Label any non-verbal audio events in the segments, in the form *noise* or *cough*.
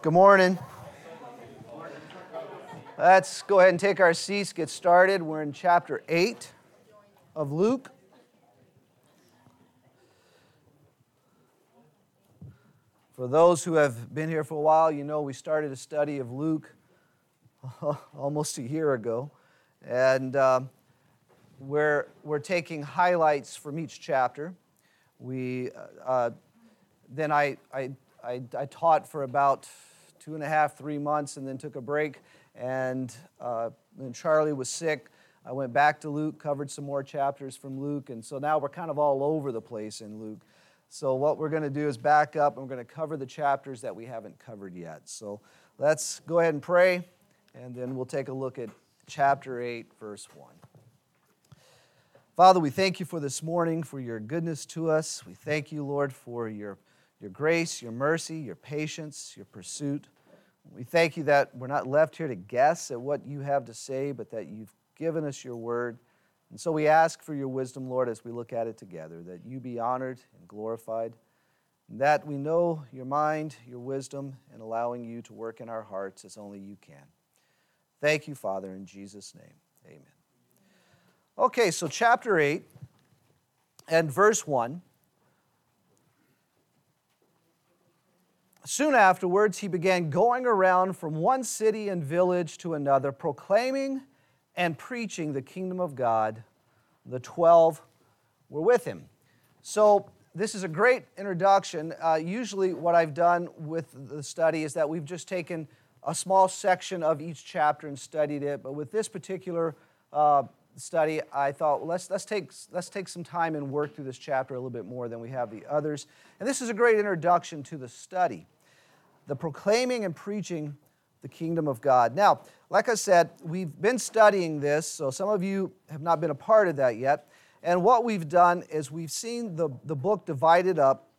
Good morning. Let's go ahead and take our seats, get started. We're in chapter 8 of Luke. For those who have been here for a while, you know we started a study of Luke *laughs* almost a year ago. And um, we're, we're taking highlights from each chapter. We, uh, then I, I, I, I, taught for about two and a half, three months, and then took a break. And uh, then Charlie was sick. I went back to Luke, covered some more chapters from Luke, and so now we're kind of all over the place in Luke. So, what we're going to do is back up and we're going to cover the chapters that we haven't covered yet. So, let's go ahead and pray, and then we'll take a look at chapter 8, verse 1. Father, we thank you for this morning, for your goodness to us. We thank you, Lord, for your, your grace, your mercy, your patience, your pursuit. We thank you that we're not left here to guess at what you have to say, but that you've given us your word. And so we ask for your wisdom, Lord, as we look at it together, that you be honored and glorified, and that we know your mind, your wisdom, and allowing you to work in our hearts as only you can. Thank you, Father, in Jesus' name. Amen. Okay, so chapter 8 and verse 1. Soon afterwards, he began going around from one city and village to another, proclaiming and preaching the kingdom of God. The twelve were with him. So, this is a great introduction. Uh, usually, what I've done with the study is that we've just taken a small section of each chapter and studied it. But with this particular uh, study, I thought, well, let's, let's, take, let's take some time and work through this chapter a little bit more than we have the others. And this is a great introduction to the study the proclaiming and preaching the kingdom of God. Now, like I said, we've been studying this, so some of you have not been a part of that yet. And what we've done is we've seen the, the book divided up.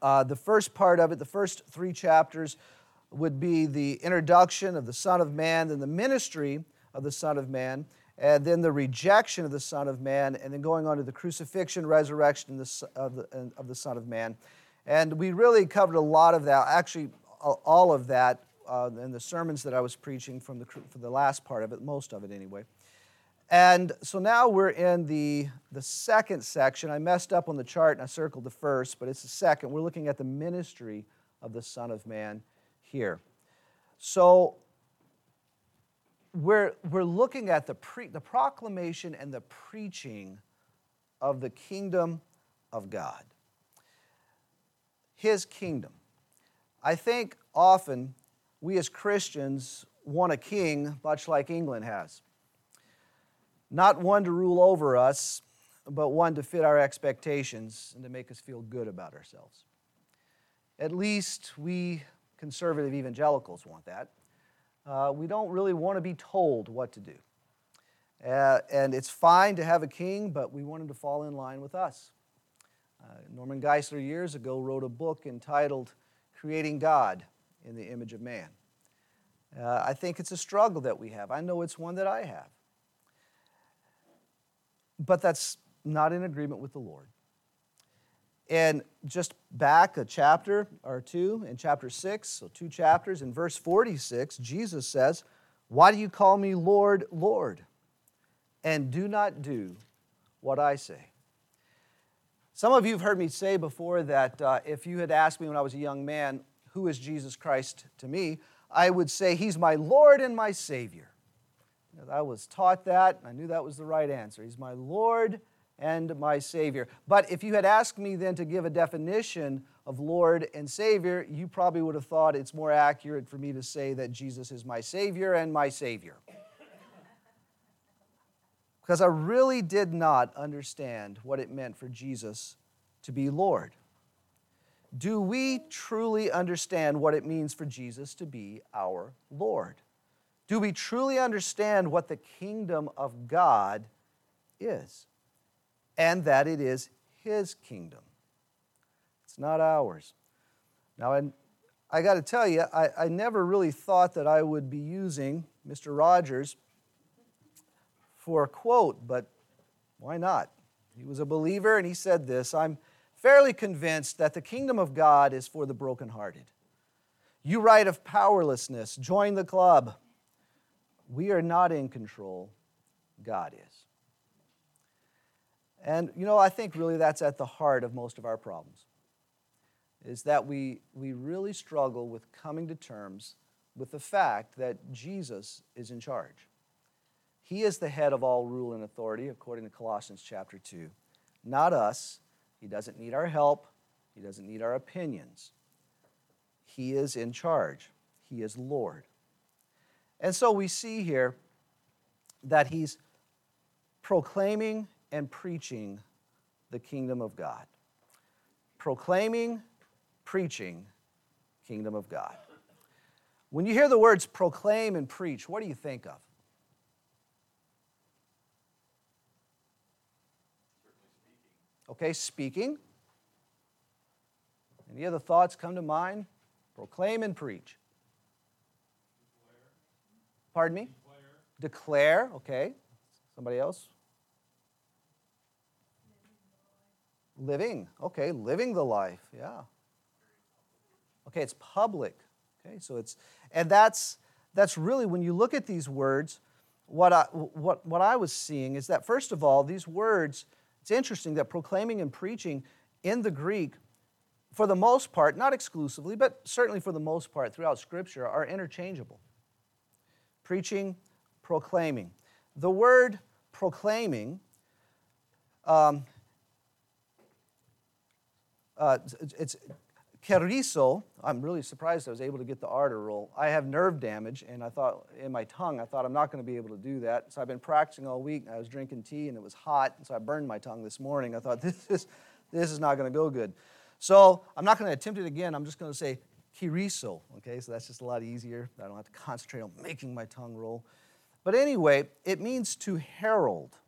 Uh, the first part of it, the first three chapters, would be the introduction of the Son of Man, then the ministry of the Son of Man, and then the rejection of the Son of Man, and then going on to the crucifixion, resurrection of the, of the Son of Man. And we really covered a lot of that, actually, all of that uh, in the sermons that I was preaching from the, for the last part of it, most of it anyway. And so now we're in the, the second section. I messed up on the chart and I circled the first, but it's the second. We're looking at the ministry of the Son of Man here. So we're, we're looking at the, pre, the proclamation and the preaching of the kingdom of God. His kingdom. I think often we as Christians want a king much like England has. Not one to rule over us, but one to fit our expectations and to make us feel good about ourselves. At least we conservative evangelicals want that. Uh, we don't really want to be told what to do. Uh, and it's fine to have a king, but we want him to fall in line with us. Uh, Norman Geisler years ago wrote a book entitled Creating God in the Image of Man. Uh, I think it's a struggle that we have. I know it's one that I have. But that's not in agreement with the Lord. And just back a chapter or two in chapter 6, so two chapters, in verse 46, Jesus says, Why do you call me Lord, Lord, and do not do what I say? Some of you have heard me say before that uh, if you had asked me when I was a young man, Who is Jesus Christ to me? I would say, He's my Lord and my Savior. I was taught that, I knew that was the right answer. He's my Lord and my Savior. But if you had asked me then to give a definition of Lord and Savior, you probably would have thought it's more accurate for me to say that Jesus is my Savior and my Savior. because I really did not understand what it meant for Jesus to be Lord. Do we truly understand what it means for Jesus to be our Lord? Do we truly understand what the kingdom of God is? And that it is His kingdom. It's not ours. Now, I, I got to tell you, I, I never really thought that I would be using Mr. Rogers for a quote, but why not? He was a believer and he said this I'm fairly convinced that the kingdom of God is for the brokenhearted. You write of powerlessness. Join the club. We are not in control, God is. And, you know, I think really that's at the heart of most of our problems, is that we, we really struggle with coming to terms with the fact that Jesus is in charge. He is the head of all rule and authority, according to Colossians chapter 2. Not us. He doesn't need our help, He doesn't need our opinions. He is in charge, He is Lord. And so we see here that He's proclaiming and preaching the kingdom of God. Proclaiming, preaching, kingdom of God. When you hear the words proclaim and preach, what do you think of? Okay, speaking. Any other thoughts come to mind? Proclaim and preach. Declare. Pardon me? Declare. Declare. Okay. Somebody else? Living. Okay, living the life. Yeah. Okay, it's public. Okay, so it's and that's that's really when you look at these words, what I what what I was seeing is that first of all, these words it's interesting that proclaiming and preaching in the Greek, for the most part, not exclusively, but certainly for the most part throughout Scripture, are interchangeable. Preaching, proclaiming. The word proclaiming, um, uh, it's Keriso, I'm really surprised I was able to get the to roll. I have nerve damage, and I thought in my tongue, I thought I'm not going to be able to do that. So I've been practicing all week. I was drinking tea, and it was hot, and so I burned my tongue this morning. I thought *laughs* this is this is not going to go good. So I'm not going to attempt it again. I'm just going to say kiriso. Okay, so that's just a lot easier. I don't have to concentrate on making my tongue roll. But anyway, it means to herald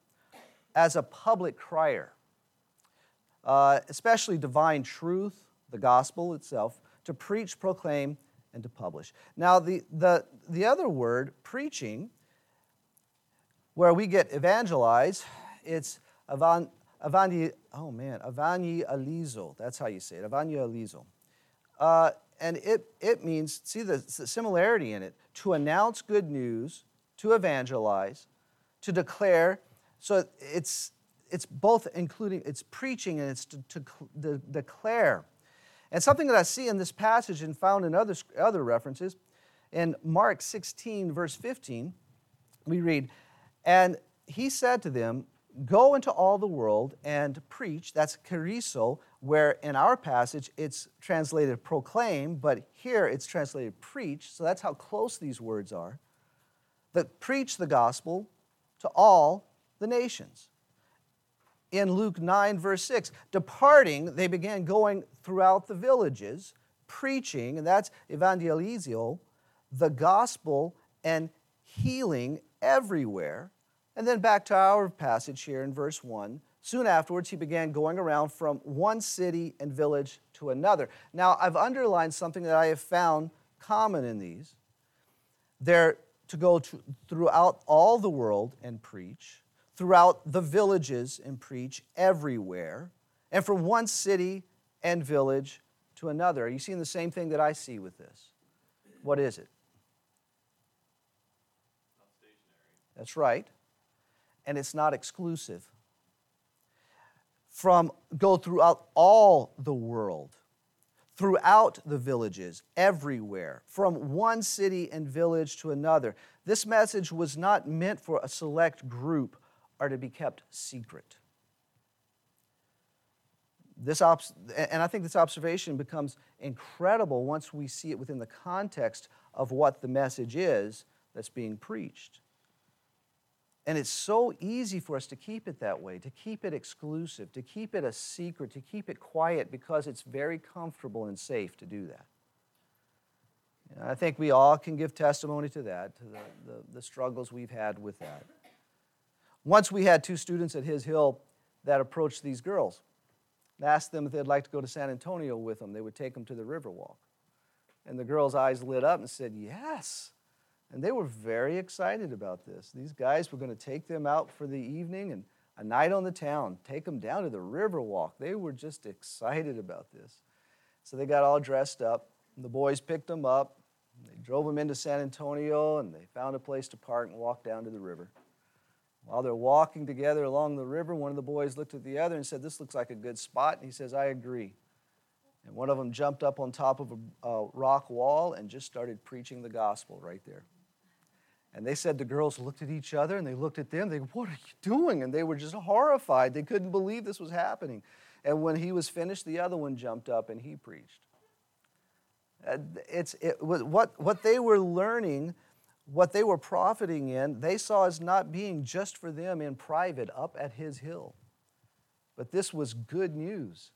as a public crier, uh, especially divine truth the gospel itself, to preach, proclaim, and to publish. Now, the, the, the other word, preaching, where we get evangelize, it's avani, oh man, evangelizo. That's how you say it, evangelizo. Uh, and it, it means, see the, the similarity in it, to announce good news, to evangelize, to declare. So it's, it's both including, it's preaching and it's to, to, declare and something that I see in this passage and found in other, other references, in Mark 16, verse 15, we read, And he said to them, Go into all the world and preach. That's keriso, where in our passage it's translated proclaim, but here it's translated preach. So that's how close these words are. That preach the gospel to all the nations in Luke 9, verse 6. Departing, they began going throughout the villages, preaching, and that's evangelizio, the gospel and healing everywhere. And then back to our passage here in verse 1. Soon afterwards, he began going around from one city and village to another. Now, I've underlined something that I have found common in these. They're to go to, throughout all the world and preach throughout the villages and preach everywhere, and from one city and village to another. Are you seeing the same thing that I see with this? What is it? Not stationary. That's right. And it's not exclusive. From go throughout all the world, throughout the villages, everywhere, from one city and village to another. This message was not meant for a select group are to be kept secret. This obs- and I think this observation becomes incredible once we see it within the context of what the message is that's being preached. And it's so easy for us to keep it that way, to keep it exclusive, to keep it a secret, to keep it quiet because it's very comfortable and safe to do that. And I think we all can give testimony to that, to the, the, the struggles we've had with that. Once we had two students at His Hill that approached these girls and asked them if they'd like to go to San Antonio with them. They would take them to the Riverwalk. And the girls' eyes lit up and said, Yes. And they were very excited about this. These guys were going to take them out for the evening and a night on the town, take them down to the Riverwalk. They were just excited about this. So they got all dressed up. The boys picked them up. They drove them into San Antonio and they found a place to park and walked down to the river. While they're walking together along the river, one of the boys looked at the other and said, This looks like a good spot. And he says, I agree. And one of them jumped up on top of a, rock wall and just started preaching the gospel right there. And they said the girls looked at each other and they looked at them. They What are you doing? And they were just horrified. They couldn't believe this was happening. And when he was finished, the other one jumped up and he preached. It's, it, what, what they were learning, what they were profiting in, they saw as not being just for them in private up at his hill. But this was good news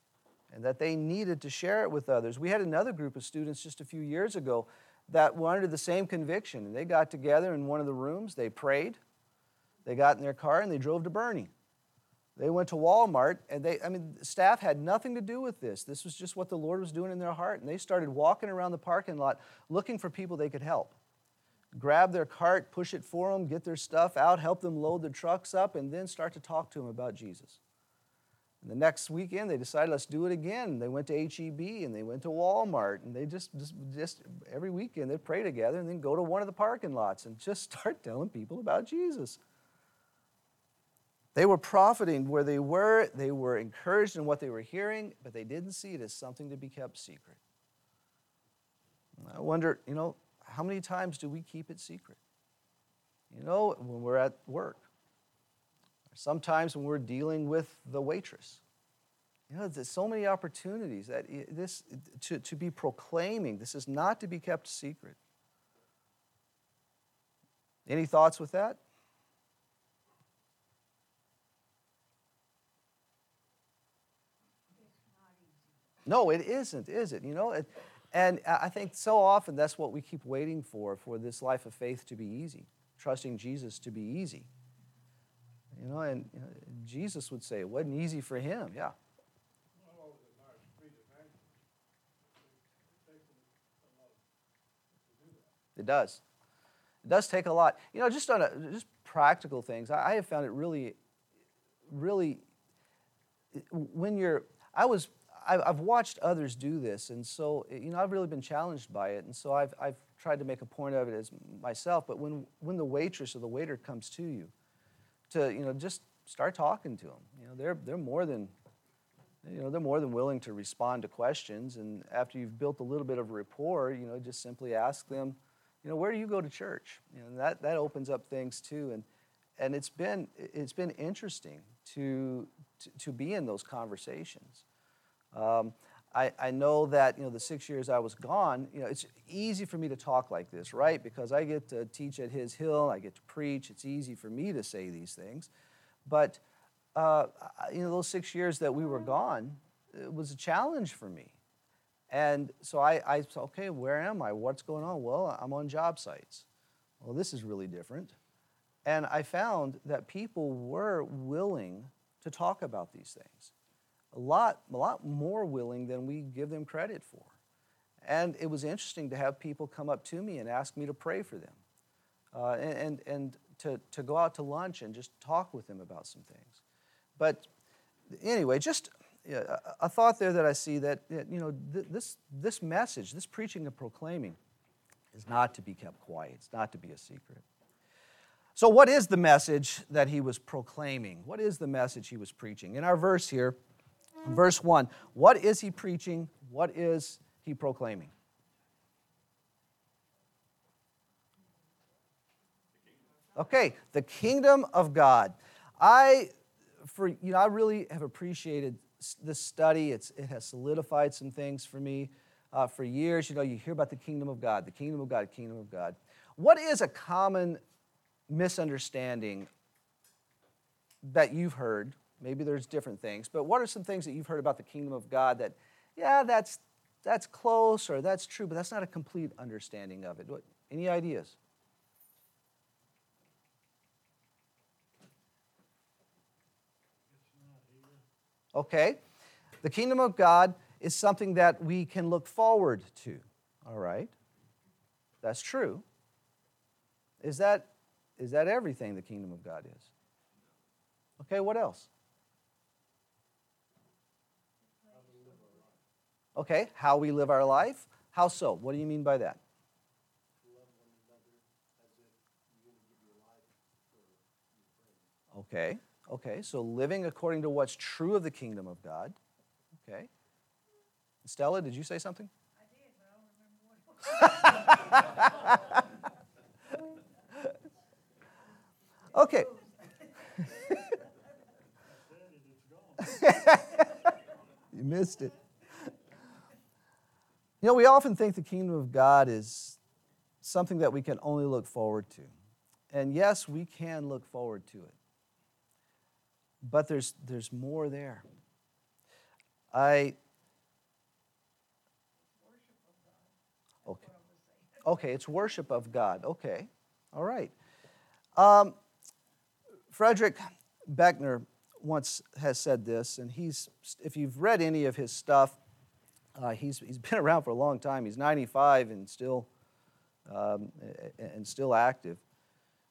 and that they needed to share it with others. We had another group of students just a few years ago that were under the same conviction. And they got together in one of the rooms, they prayed, they got in their car, and they drove to Boerne. They went to Walmart, and they, I mean, staff had nothing to do with this. This was just what the Lord was doing in their heart. And they started walking around the parking lot looking for people they could help. Grab their cart, push it for them, get their stuff out, help them load their trucks up, and then start to talk to them about Jesus. And the next weekend, they decided, let's do it again. They went to HEB and they went to Walmart, and they just, just, just every weekend they'd pray together and then go to one of the parking lots and just *laughs* start telling people about Jesus. They were profiting where they were, they were encouraged in what they were hearing, but they didn't see it as something to be kept secret. I wonder, you know, how many times do we keep it secret? You know, when we're at work, sometimes when we're dealing with the waitress. You know, there's so many opportunities that this to, to be proclaiming. This is not to be kept secret. Any thoughts with that? No, it isn't, is it? You know, it, and I think so often that's what we keep waiting for, for this life of faith to be easy, trusting Jesus to be easy. You know, and you know, Jesus would say it wasn't easy for him. Yeah. It does. It does take a lot. You know, just on a, just practical things. I, I have found it really, really. When you're, I was, I've watched others do this, and so you know, I've really been challenged by it, and so I've, I've tried to make a point of it as myself. But when, when the waitress or the waiter comes to you, to, you know, just start talking to them. You know, they're, they're more than, you know, they're more than willing to respond to questions. And after you've built a little bit of rapport, you know, just simply ask them, you know, where do you go to church? You know, that, that opens up things too. And, and it's been, it's been interesting to, to, to be in those conversations. Um, I, I know that you know the six years I was gone, you know, it's easy for me to talk like this, right? Because I get to teach at His Hill, I get to preach. It's easy for me to say these things, but uh, you know, those six years that we were gone, it was a challenge for me. And so I, I said, okay, where am I? What's going on? Well, I'm on job sites. Well, this is really different. And I found that people were willing to talk about these things a lot, a lot more willing than we give them credit for. And it was interesting to have people come up to me and ask me to pray for them uh, and, and, and to, to go out to lunch and just talk with them about some things. But anyway, just a, thought there that I see that, you know, th- this, this message, this preaching and proclaiming, is not to be kept quiet, it's not to be a secret. So, what is the message that he was proclaiming? What is the message he was preaching? In our verse here, Verse 1 What is he preaching? What is he proclaiming? Okay, the kingdom of God. I, for you know, I really have appreciated this study. It's, it has solidified some things for me uh, for years. You know, you hear about the kingdom of God, the kingdom of God, kingdom of God. What is a common misunderstanding that you've heard Maybe there's different things. But what are some things that you've heard about the kingdom of God that, yeah, that's, that's close or that's true, but that's not a complete understanding of it? What, any ideas? Okay. The kingdom of God is something that we can look forward to. All right. That's true. Is that, is that everything the kingdom of God is? Okay, what else? Okay, how we live our life. How so? What do you mean by that? Okay, okay. So living according to what's true of the kingdom of God. Okay. Stella, did you say something? okay. *laughs* you missed it. You know, we often think the kingdom of God is something that we can only look forward to. And yes, we can look forward to it. But there's, there's more there. I. Okay. Okay, it's worship of God. Okay. All right. Um, Frederick Buechner once has said this, and he's, if you've read any of his stuff, uh, he's, he's been *laughs* around for a long time. He's 95 and still, um, and still active.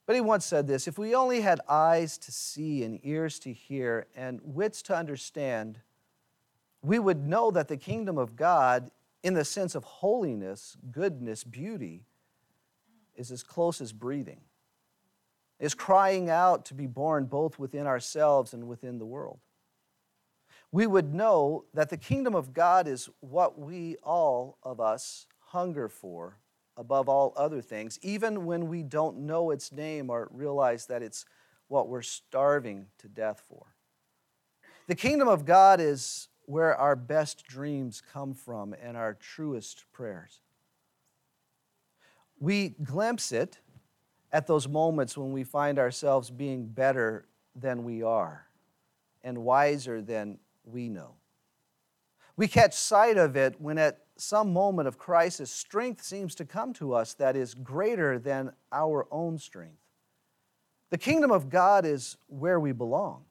But he once said this if we only had eyes to see and ears to hear and wits to understand, we would know that the kingdom of God, in the sense of holiness, goodness, beauty, is as close as breathing, is crying out to be born both within ourselves and within the world. We would know that the kingdom of God is what we, all of us, hunger for above all other things, even when we don't know its name or realize that it's what we're starving to death for. The kingdom of God is where our best dreams come from and our truest prayers. We glimpse it at those moments when we find ourselves being better than we are and wiser than we know. We catch sight of it when at some moment of crisis, strength seems to come to us that is greater than our own strength. The kingdom of God is where we belong,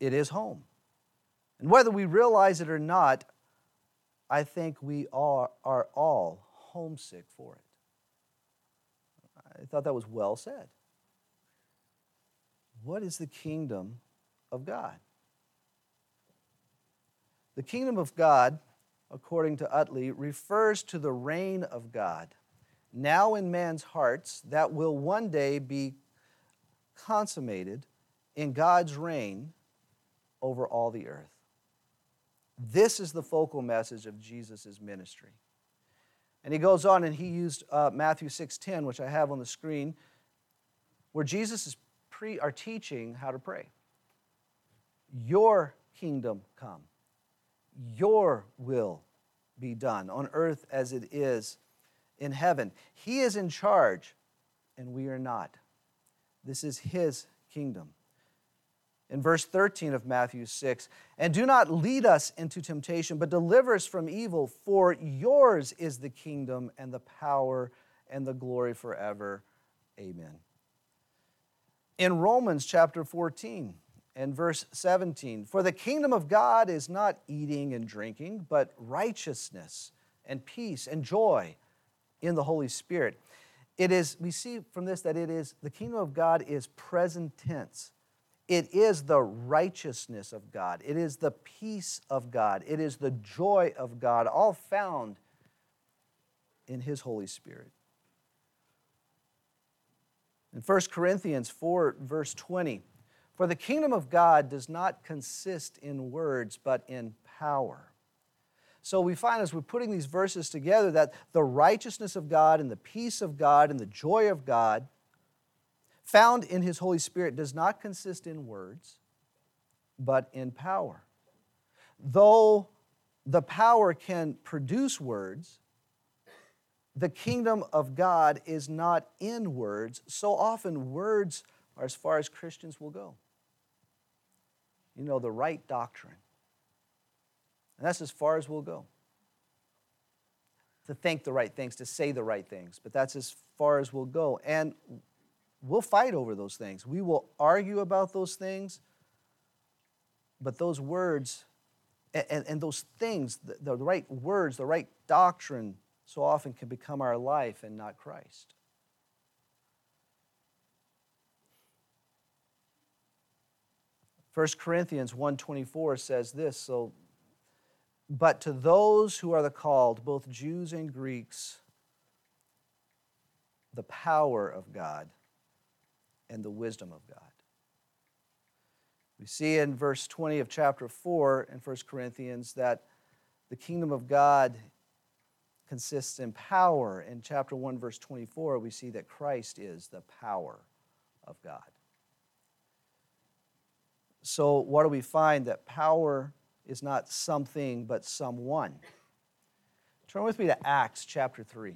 it is home. And whether we realize it or not, I think we are, are all homesick for it. I thought that was well said. What is the kingdom of God? The kingdom of God according to Utley, refers to the reign of God, now in man's hearts, that will one day be consummated in God's reign over all the earth. This is the focal message of Jesus' ministry. And he goes on and he used uh, Matthew 6.10, which I have on the screen, where Jesus is pre, are teaching how to pray. Your kingdom come. Your will be done on earth as it is in heaven. He is in charge, and we are not. This is His kingdom. In verse 13 of Matthew 6, and do not lead us into temptation, but deliver us from evil, for yours is the kingdom and the power and the glory forever. Amen. In Romans chapter 14, and verse 17 For the kingdom of God is not eating and drinking, but righteousness and peace and joy in the Holy Spirit. It is, we see from this that it is, the kingdom of God is present tense. It is the righteousness of God. It is the peace of God. It is the joy of God, all found in His Holy Spirit. In 1 Corinthians 4, verse 20, for the kingdom of God does not consist in words, but in power. So we find as we're putting these verses together that the righteousness of God and the peace of God and the joy of God found in His Holy Spirit does not consist in words, but in power. Though the power can produce words, the kingdom of God is not in words. So often, words are as far as Christians will go you know, the right doctrine. And that's as far as we'll go. To think the right things, to say the right things, but that's as far as we'll go. And we'll fight over those things. We will argue about those things, but those words and, and those things, the, the right words, the right doctrine, so often can become our life and not Christ. 1 Corinthians 1:24 says this, so But to those who are the called, both Jews and Greeks, the power of God and the wisdom of God. We see in verse 20 of chapter 4 in 1 Corinthians that the kingdom of God consists in power. In chapter 1, verse 24, we see that Christ is the power of God. So, what do we find? That power is not something, but someone. Turn with me to Acts chapter 3.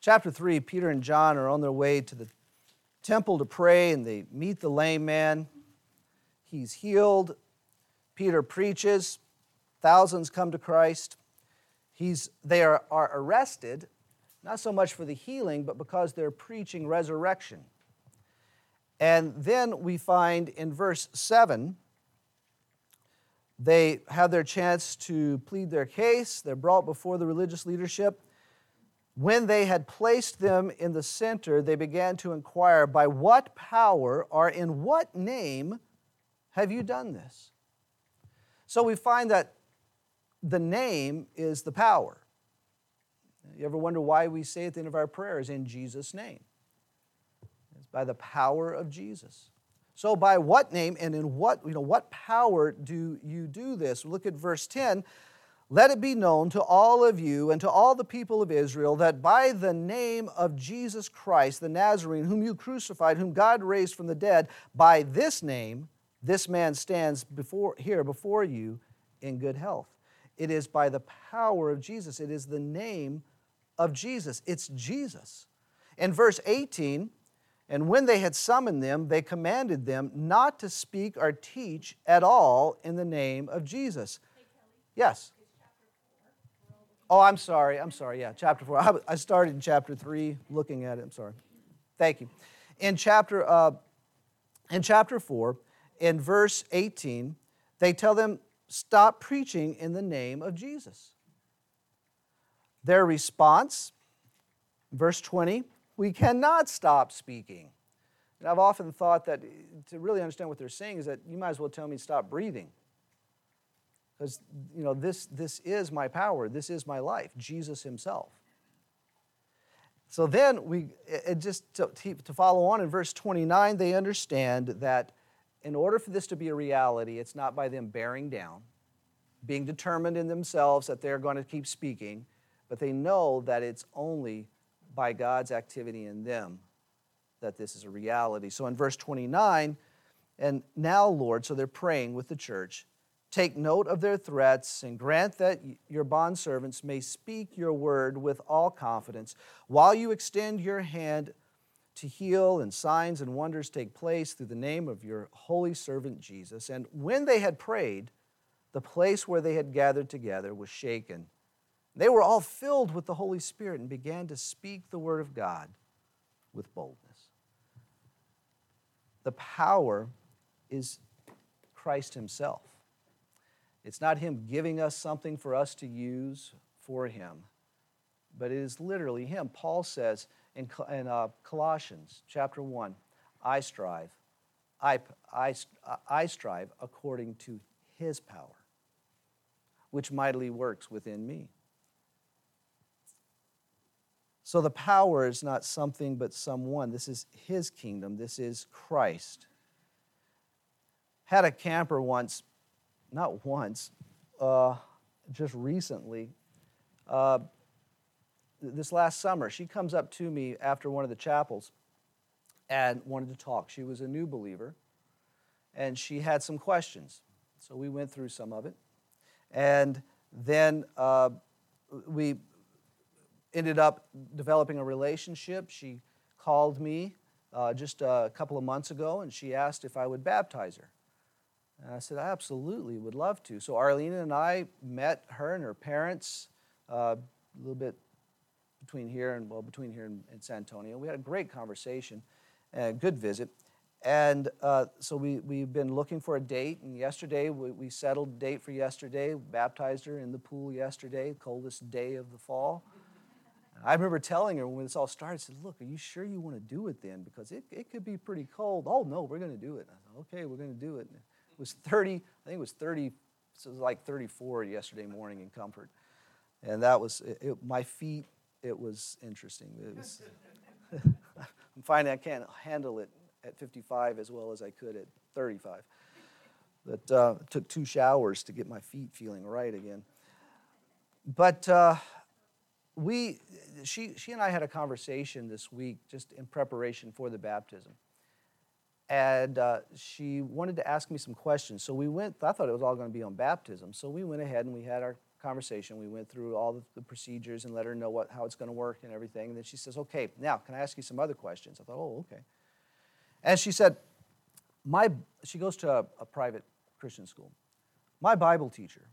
Chapter 3, Peter and John are on their way to the temple to pray, and they meet the lame man. He's healed. Peter preaches. Thousands come to Christ. He's, they are, are arrested, not so much for the healing, but because they're preaching resurrection. And then we find in verse 7, they have their chance to plead their case. They're brought before the religious leadership. When they had placed them in the center, they began to inquire, By what power or in what name have you done this? So we find that the name is the power. You ever wonder why we say at the end of our prayers, In Jesus' name? It's by the power of Jesus. So, by what name and in what, you know, what power do you do this? Look at verse 10. Let it be known to all of you and to all the people of Israel that by the name of Jesus Christ, the Nazarene, whom you crucified, whom God raised from the dead, by this name, this man stands before, here before you in good health. It is by the power of Jesus, it is the name of Jesus. It's Jesus. In verse 18, and when they had summoned them, they commanded them not to speak or teach at all in the name of Jesus. Yes. Oh, I'm sorry. I'm sorry. Yeah, chapter four. *laughs* I started in chapter three, looking at it. I'm sorry. Thank you. In chapter, uh, in chapter four, in verse 18, they tell them stop preaching in the name of Jesus. Their response, verse 20, we cannot stop speaking. And I've often thought that eh, to really understand what they're saying is that you might as well tell me to stop breathing. Because you know this this is my power. This is my life jesus himself. So then we it just to, to follow on in verse 29 they understand that in order for this to be a reality it's not by them bearing down being determined in themselves that they're going to keep speaking but they know that it's only by god's activity in them that this is a reality so in verse 29 and now lord so they're praying with the church Take note of their threats and grant that your bondservants may speak your word with all confidence while you extend your hand to heal and signs and wonders take place through the name of your holy servant Jesus. And when they had prayed, the place where they had gathered together was shaken. They were all filled with the Holy Spirit and began to speak the word of God with boldness. The power is Christ Himself. It's not Him giving us something for us to use for Him, but it is literally Him. Paul says in, in uh, Colossians chapter 1 I strive, I, I, I strive according to His power, which mightily works within me. So the power is not something but someone. This is His kingdom, this is Christ. Had a camper once not once, uh, just recently. Uh, this last summer, she comes up to me after one of the chapels and wanted to talk. She was a new believer and she had some questions. So we went through some of it. And then uh, we ended up developing a relationship. She called me uh, just a couple of months ago and she asked if I would baptize her. And I said, I absolutely would love to. So Arlena and I met her and her parents uh, a little bit between here and, well, between here and, and San Antonio. We had a great conversation, and a good visit. And uh, so we, we've been looking for a date, and yesterday we, we settled date for yesterday, baptized her in the pool yesterday, coldest day of the fall. I remember telling her when this all started, I said, Look, are you sure you want to do it then? Because it, it could be pretty cold. Oh, no, we're going to do it. I said, okay, we're going to do it. And it was 30, I think it was 30, so it was like 34 yesterday morning in Comfort. And that was, it, it, my feet, it was interesting. It was, *laughs* I'm finding I can't handle it at 55 as well as I could at 35. But uh, took two showers to get my feet feeling right again. But uh, we, she, she and I had a conversation this week just in preparation for the baptism. And uh, she wanted to ask me some questions. So we went, I thought it was all going to be on baptism. So we went ahead and we had our conversation. We went through all the, the procedures and let her know what, how it's going to work and everything. And then she says, Okay, now can I ask you some other questions? I thought, Oh, okay. And she said, my, She goes to a, a private Christian school. My Bible teacher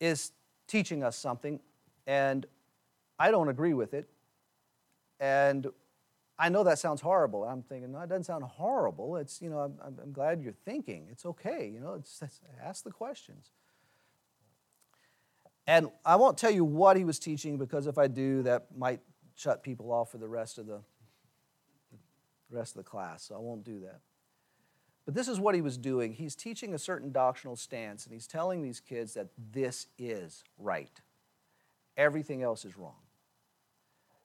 is teaching us something, and I don't agree with it. And I know that sounds horrible. I'm thinking, no, it doesn't sound horrible. It's, you know, I'm, I'm glad you're thinking. It's okay, you know, it's, it's, ask the questions. And I won't tell you what he was teaching because if I do, that might shut people off for the rest of the, the rest of the class. So I won't do that. But this is what he was doing. He's teaching a certain doctrinal stance, and he's telling these kids that this is right. Everything else is wrong.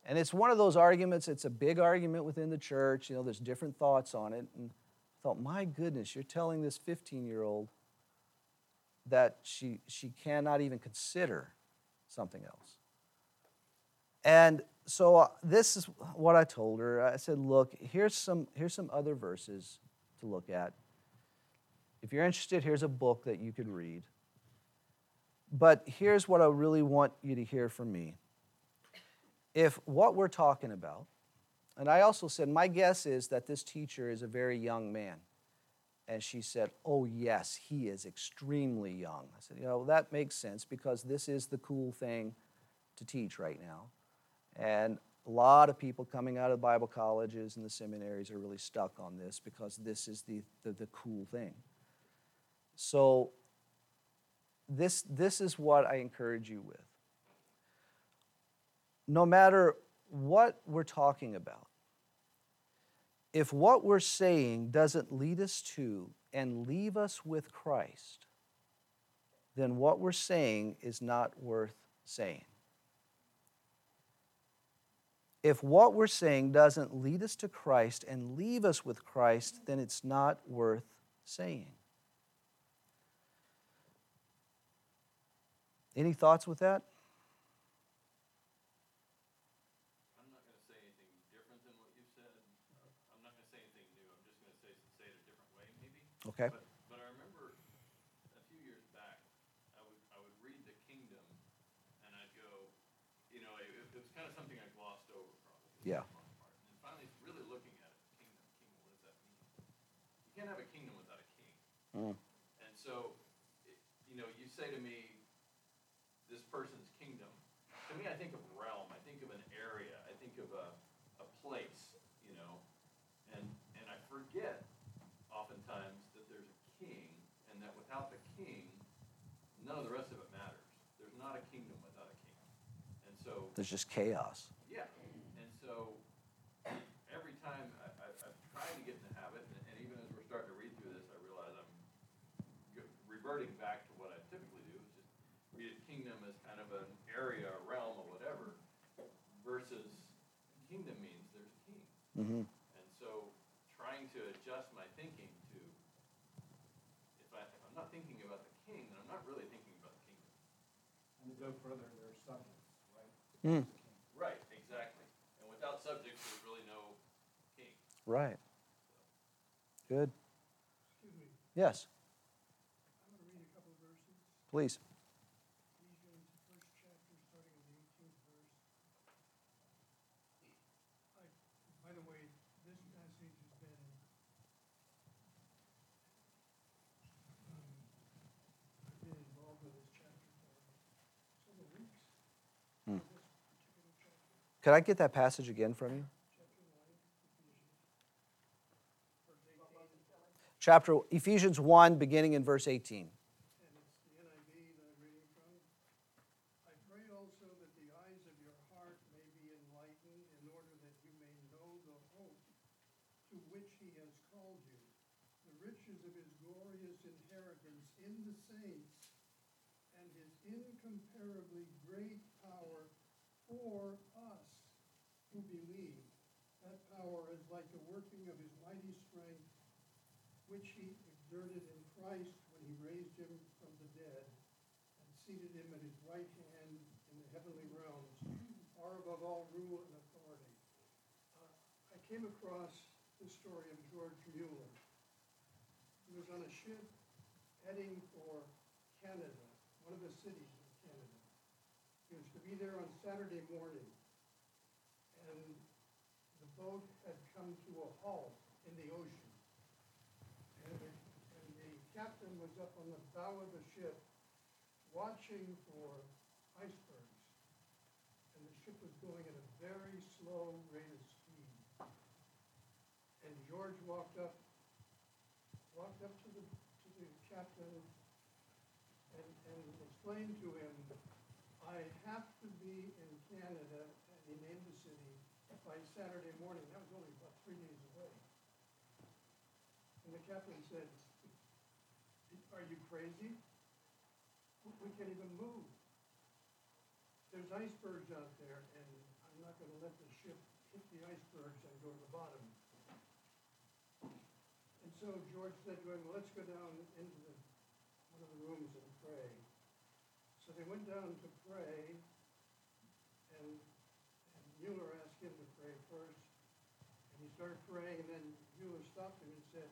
And it's one of those arguments, it's a big argument within the church. You know, there's different thoughts on it. And I thought, my goodness, you're telling this 15 year old that she, she cannot even consider something else. And so uh, this is what I told her. I said, look, here's some, here's some other verses to look at. If you're interested, here's a book that you could read. But here's what I really want you to hear from me. If what we're talking about, and I also said, my guess is that this teacher is a very young man. And she said, Oh, yes, he is extremely young. I said, You know, that makes sense because this is the cool thing to teach right now. And a lot of people coming out of Bible colleges and the seminaries are really stuck on this because this is the, the, the cool thing. So, this, this is what I encourage you with. No matter what we're talking about, if what we're saying doesn't lead us to and leave us with Christ, then what we're saying is not worth saying if what we're saying doesn't lead us to Christ and leave us with Christ, then it's not worth saying. Any thoughts with that? I'm not going to say anything different than what you said. I'm not going to say anything new. I'm just going to say, say it a different way, maybe. Okay. But, but I remember a few years back, I would, I would read The Kingdom, and I'd go, you know, it, it was kind of something I glossed over. Probably. Yeah. And finally, really looking at it, kingdom, kingdom, what does that mean? You can't have a kingdom without a king. Mm. And so, it, you know, you say to me, person's kingdom. To me, I think of realm. I think of an area. I think of a, a place, you know. And, and I forget oftentimes that there's a king and that without the king, none of the rest of it matters. There's not a kingdom without a king. And so. There's just chaos. reverting back to what I typically do, is just read a kingdom as kind of an area, a realm, or whatever, versus kingdom means there's a king. Mm-hmm. And so trying to adjust my thinking to, if, I, if I'm not thinking about the king, then I'm not really thinking about the kingdom. And to go further, there are subjects, right? Mm. Right, exactly. And without subjects, there's really no king. Right. Good. Excuse me. Yes. I'm gonna read a couple of verses. Please. Ephesians, first chapter, starting in the eighteenth verse. I, by the way, this passage has been, um, I've been involved with this chapter for several weeks. Hmm. This particular chapter, Could I get that passage again from you? chapter Ephesians 1 beginning in verse 18. And it's the NIV that I'm reading from. I pray also that the eyes of your heart riches of his glorious inheritance in the saints and his incomparably great power for us who believe. That power is like the working of his mighty strength, which he exerted in Christ when he raised him from the dead and seated him at his right hand in the heavenly realms, far above all rule and authority. Uh, I came across the story of George Mueller. He was on a ship heading for Canada, one of the cities of Canada. He was to be there on Saturday morning. And the boat had come to a halt in the ocean. And the, and the captain was up on the bow of the ship watching for icebergs. And the ship was going at a very slow rate of speed. And George walked up, walked up to the, to the captain and, and explained to him, I have to be in Canada, and he named the city, by Saturday morning. That was only about three days away. And the captain said, are you crazy? We- can't even move. There's icebergs out there, and I'm not gonna let the ship hit the icebergs and go to the bottom. And so George said to him, well, let's go down into the, one of the rooms and pray. So they went down to pray, and, and Mueller asked him to pray first. And he started praying, and then Mueller stopped him and said,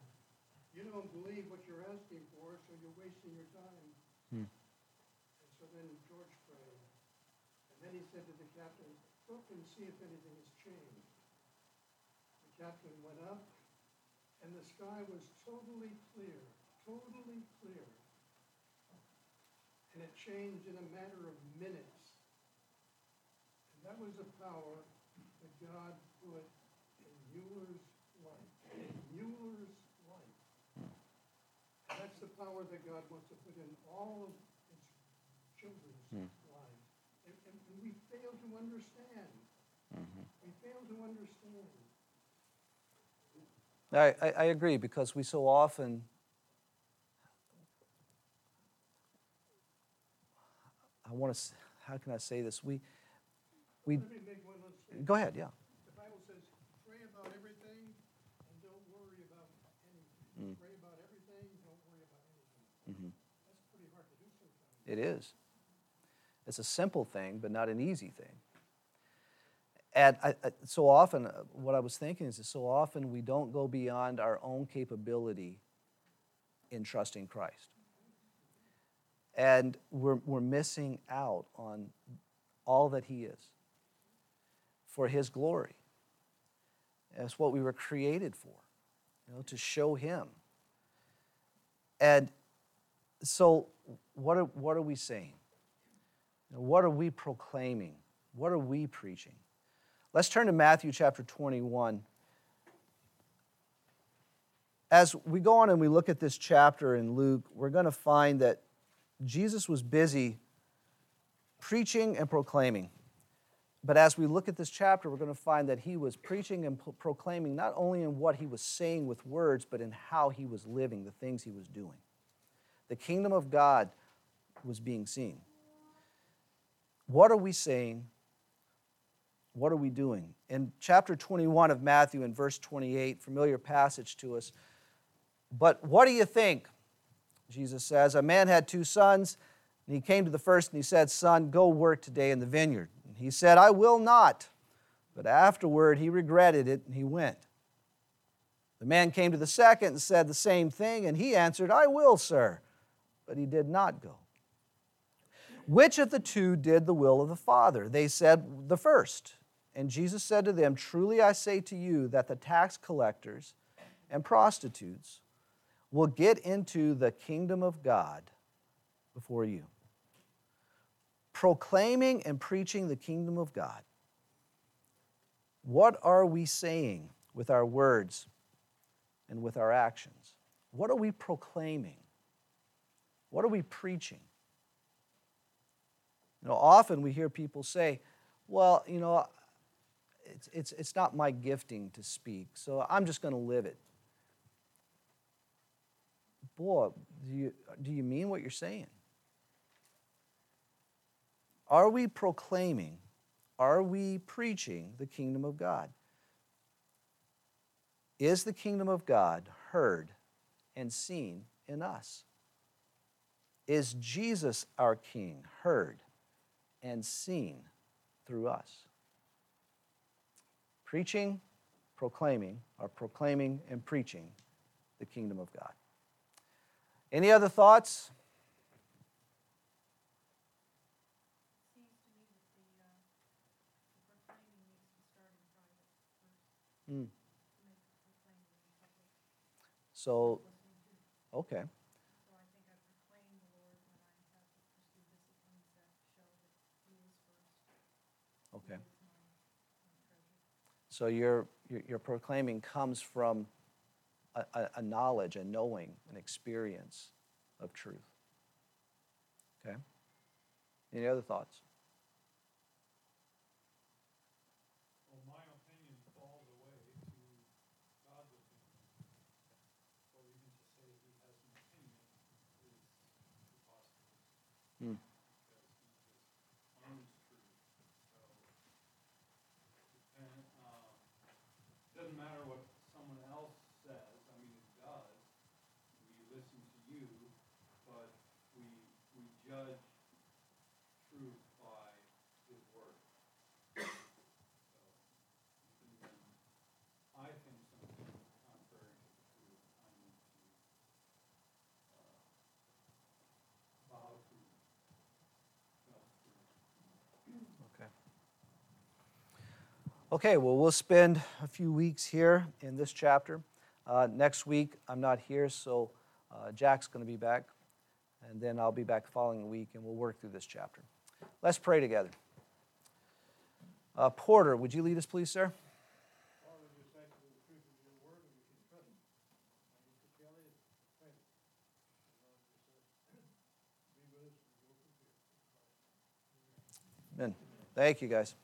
you don't believe what you're asking for, so you're wasting your time. Hmm. And so then George prayed. And then he said to the captain, look and see if anything has changed. The captain went up, and the sky was totally clear, totally clear. And it changed in a matter of minutes. And that was the power that God put in Mueller's life, in Mueller's life. And that's the power that God wants to put in all of his children's Hmm. lives. And, and and we fail to understand. We fail to understand. I, I, I agree because we so often I want to how can I say this we we Let me make one go ahead yeah The Bible says, pray about everything and don't worry about anything. Pray about everything, don't worry about anything. That's pretty hard to do sometimes. It is. It's a simple thing but not an easy thing. And I, I, so often uh, what I was thinking is that so often we don't go beyond our own capability in trusting Christ. And we're, we're missing out on all that he is for his glory. That's what we were created for you know to show him. And so what are, what are we saying? What are we proclaiming? What are we preaching? Let's turn to matthew chapter 21 as we go on and we look at this chapter in luke we're going to find that jesus was busy preaching and proclaiming. But as we look at this chapter, we're going to find that he was preaching and pro- proclaiming not only in what he was saying with words, but in how he was living, the things he was doing. The kingdom of God was being seen. What are we saying? What are we doing? In chapter 21 of Matthew, in verse 28, familiar passage to us. But what do you think? Jesus says, A man had two sons, and he came to the first and he said, Son, go work today in the vineyard. And he said, I will not. But afterward he regretted it and he went. The man came to the second and said the same thing, and he answered, I will, sir. But he did not go. Which of the two did the will of the Father? They said, The first. And Jesus said to them, Truly I say to you that the tax collectors and prostitutes will get into the kingdom of God before you. Proclaiming and preaching the kingdom of God. What are we saying with our words and with our actions? What are we proclaiming? What are we preaching? You know, often we hear people say, well, you know, it's, it's, it's not my gifting to speak, so I'm just going to live it. boy, do you, do you mean what you're saying? Are we proclaiming, are we preaching the kingdom of God? Is the kingdom of God heard and seen in us? Is Jesus our King heard and seen through us? Preaching, proclaiming, or proclaiming and preaching the kingdom of God. Any other thoughts? Seems to me that the, uh, the proclaiming needs to start in private first, Hmm. to make the proclaiming in public, So, listening to. okay. So I think I proclaim the Lord when I have to pursue disciplines that show that He is first. He Okay. So your, your, proclaiming comes from a, a knowledge, a knowing, an experience of truth. Okay? Any other thoughts? Well, my opinion falls away to God's opinion. So even to say he has an opinion is preposterous. Hmm. Because he just owns truth, so. And, um, doesn't matter what someone else says, I mean, it does. We listen to you, but we, we judge truth by his word. So, even when I think something contrary to the truth, I need to, uh, bow to. Okay. Okay, well, we'll spend a few weeks here in this chapter. Uh, next week, I'm not here, so uh, Jack's going to be back. And then I'll be back the following week, and we'll work through this chapter. Let's pray together. Uh, Porter, would you lead us, please, sir? Father, we just thank you for the truth of your word and we can trust it. And Mr. Kelly, pray. And Lord, just, *clears throat* be with us and go from here. Amen. Thank you, guys.